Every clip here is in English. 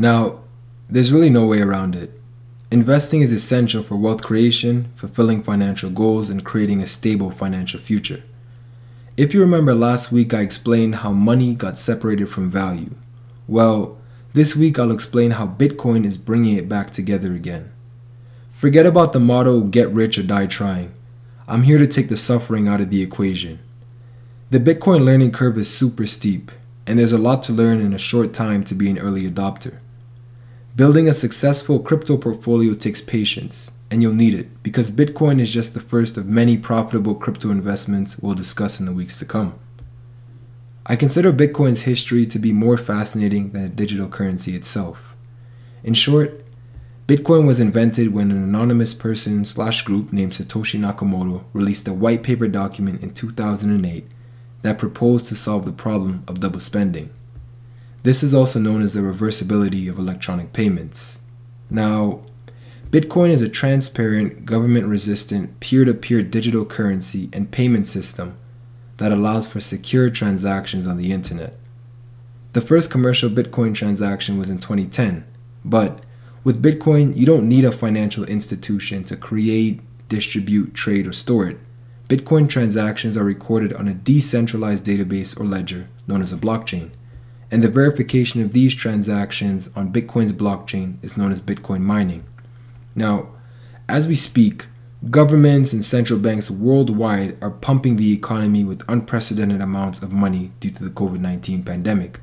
Now, there's really no way around it. Investing is essential for wealth creation, fulfilling financial goals, and creating a stable financial future. If you remember last week, I explained how money got separated from value. Well, this week I'll explain how Bitcoin is bringing it back together again. Forget about the motto, get rich or die trying. I'm here to take the suffering out of the equation. The Bitcoin learning curve is super steep, and there's a lot to learn in a short time to be an early adopter. Building a successful crypto portfolio takes patience, and you'll need it because Bitcoin is just the first of many profitable crypto investments we'll discuss in the weeks to come. I consider Bitcoin's history to be more fascinating than the digital currency itself. In short, Bitcoin was invented when an anonymous person slash group named Satoshi Nakamoto released a white paper document in 2008 that proposed to solve the problem of double spending. This is also known as the reversibility of electronic payments. Now, Bitcoin is a transparent, government resistant, peer to peer digital currency and payment system that allows for secure transactions on the internet. The first commercial Bitcoin transaction was in 2010, but with Bitcoin, you don't need a financial institution to create, distribute, trade, or store it. Bitcoin transactions are recorded on a decentralized database or ledger known as a blockchain and the verification of these transactions on Bitcoin's blockchain is known as Bitcoin mining. Now, as we speak, governments and central banks worldwide are pumping the economy with unprecedented amounts of money due to the COVID 19 pandemic.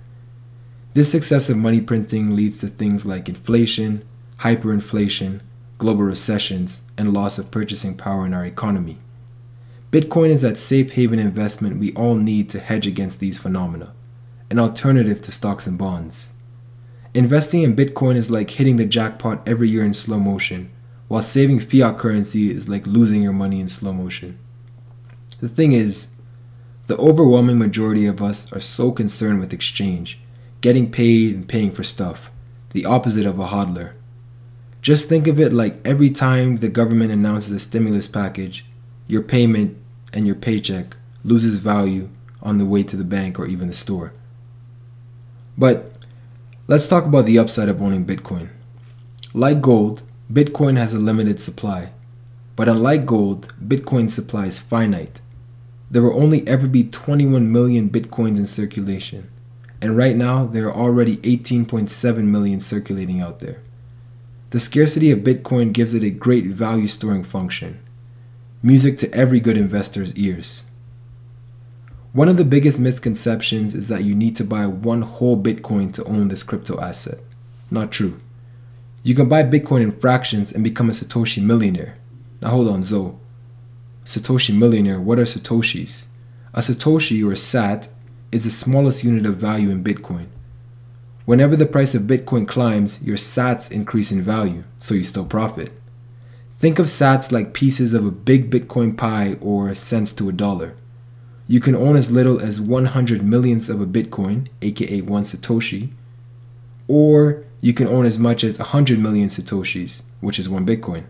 This excessive money printing leads to things like inflation, hyperinflation, global recessions, and loss of purchasing power in our economy. Bitcoin is that safe haven investment we all need to hedge against these phenomena an alternative to stocks and bonds. Investing in Bitcoin is like hitting the jackpot every year in slow motion, while saving fiat currency is like losing your money in slow motion. The thing is, the overwhelming majority of us are so concerned with exchange, getting paid and paying for stuff, the opposite of a hodler. Just think of it like every time the government announces a stimulus package, your payment and your paycheck loses value on the way to the bank or even the store. But let's talk about the upside of owning Bitcoin. Like gold, Bitcoin has a limited supply. But unlike gold, Bitcoin's supply is finite. There will only ever be 21 million Bitcoins in circulation. And right now, there are already 18.7 million circulating out there. The scarcity of Bitcoin gives it a great value storing function. Music to every good investor's ears. One of the biggest misconceptions is that you need to buy one whole Bitcoin to own this crypto asset. Not true. You can buy Bitcoin in fractions and become a Satoshi millionaire. Now hold on, Zoe. Satoshi millionaire, what are Satoshis? A Satoshi or SAT is the smallest unit of value in Bitcoin. Whenever the price of Bitcoin climbs, your sats increase in value, so you still profit. Think of sats like pieces of a big Bitcoin pie or cents to a dollar. You can own as little as 100 millionths of a Bitcoin, aka one Satoshi, or you can own as much as 100 million Satoshis, which is one Bitcoin.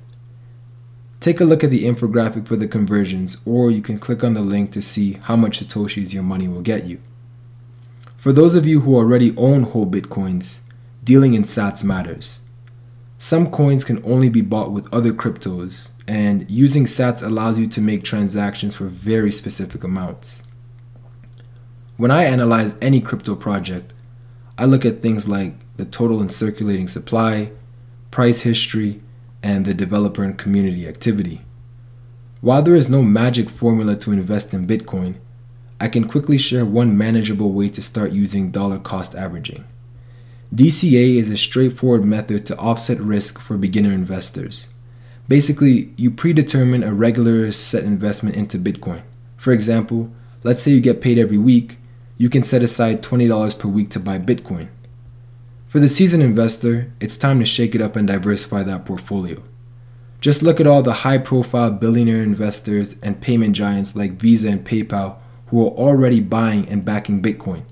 Take a look at the infographic for the conversions, or you can click on the link to see how much Satoshis your money will get you. For those of you who already own whole Bitcoins, dealing in sats matters. Some coins can only be bought with other cryptos, and using sats allows you to make transactions for very specific amounts. When I analyze any crypto project, I look at things like the total and circulating supply, price history, and the developer and community activity. While there is no magic formula to invest in Bitcoin, I can quickly share one manageable way to start using dollar cost averaging. DCA is a straightforward method to offset risk for beginner investors. Basically, you predetermine a regular set investment into Bitcoin. For example, let's say you get paid every week, you can set aside $20 per week to buy Bitcoin. For the seasoned investor, it's time to shake it up and diversify that portfolio. Just look at all the high profile billionaire investors and payment giants like Visa and PayPal who are already buying and backing Bitcoin.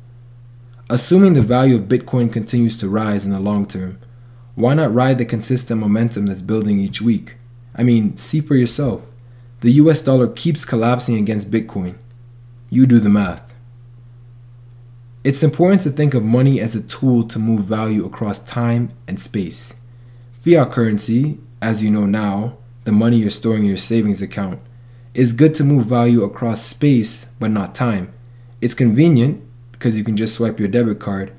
Assuming the value of Bitcoin continues to rise in the long term, why not ride the consistent momentum that's building each week? I mean, see for yourself. The US dollar keeps collapsing against Bitcoin. You do the math. It's important to think of money as a tool to move value across time and space. Fiat currency, as you know now, the money you're storing in your savings account, is good to move value across space but not time. It's convenient because you can just swipe your debit card,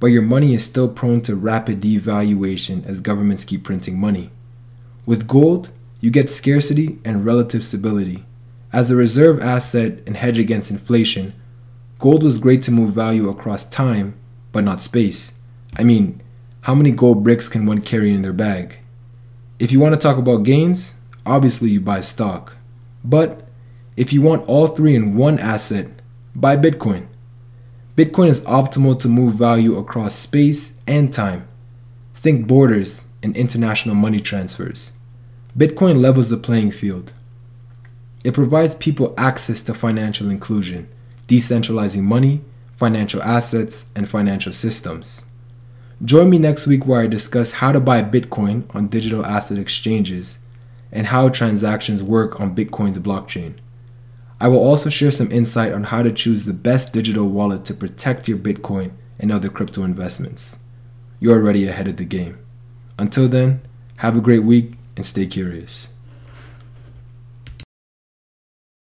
but your money is still prone to rapid devaluation as governments keep printing money. With gold, you get scarcity and relative stability. As a reserve asset and hedge against inflation, gold was great to move value across time, but not space. I mean, how many gold bricks can one carry in their bag? If you want to talk about gains, obviously you buy stock. But if you want all three in one asset, buy Bitcoin. Bitcoin is optimal to move value across space and time. Think borders and international money transfers. Bitcoin levels the playing field. It provides people access to financial inclusion, decentralizing money, financial assets, and financial systems. Join me next week where I discuss how to buy Bitcoin on digital asset exchanges and how transactions work on Bitcoin's blockchain. I will also share some insight on how to choose the best digital wallet to protect your Bitcoin and other crypto investments. You're already ahead of the game. Until then, have a great week and stay curious.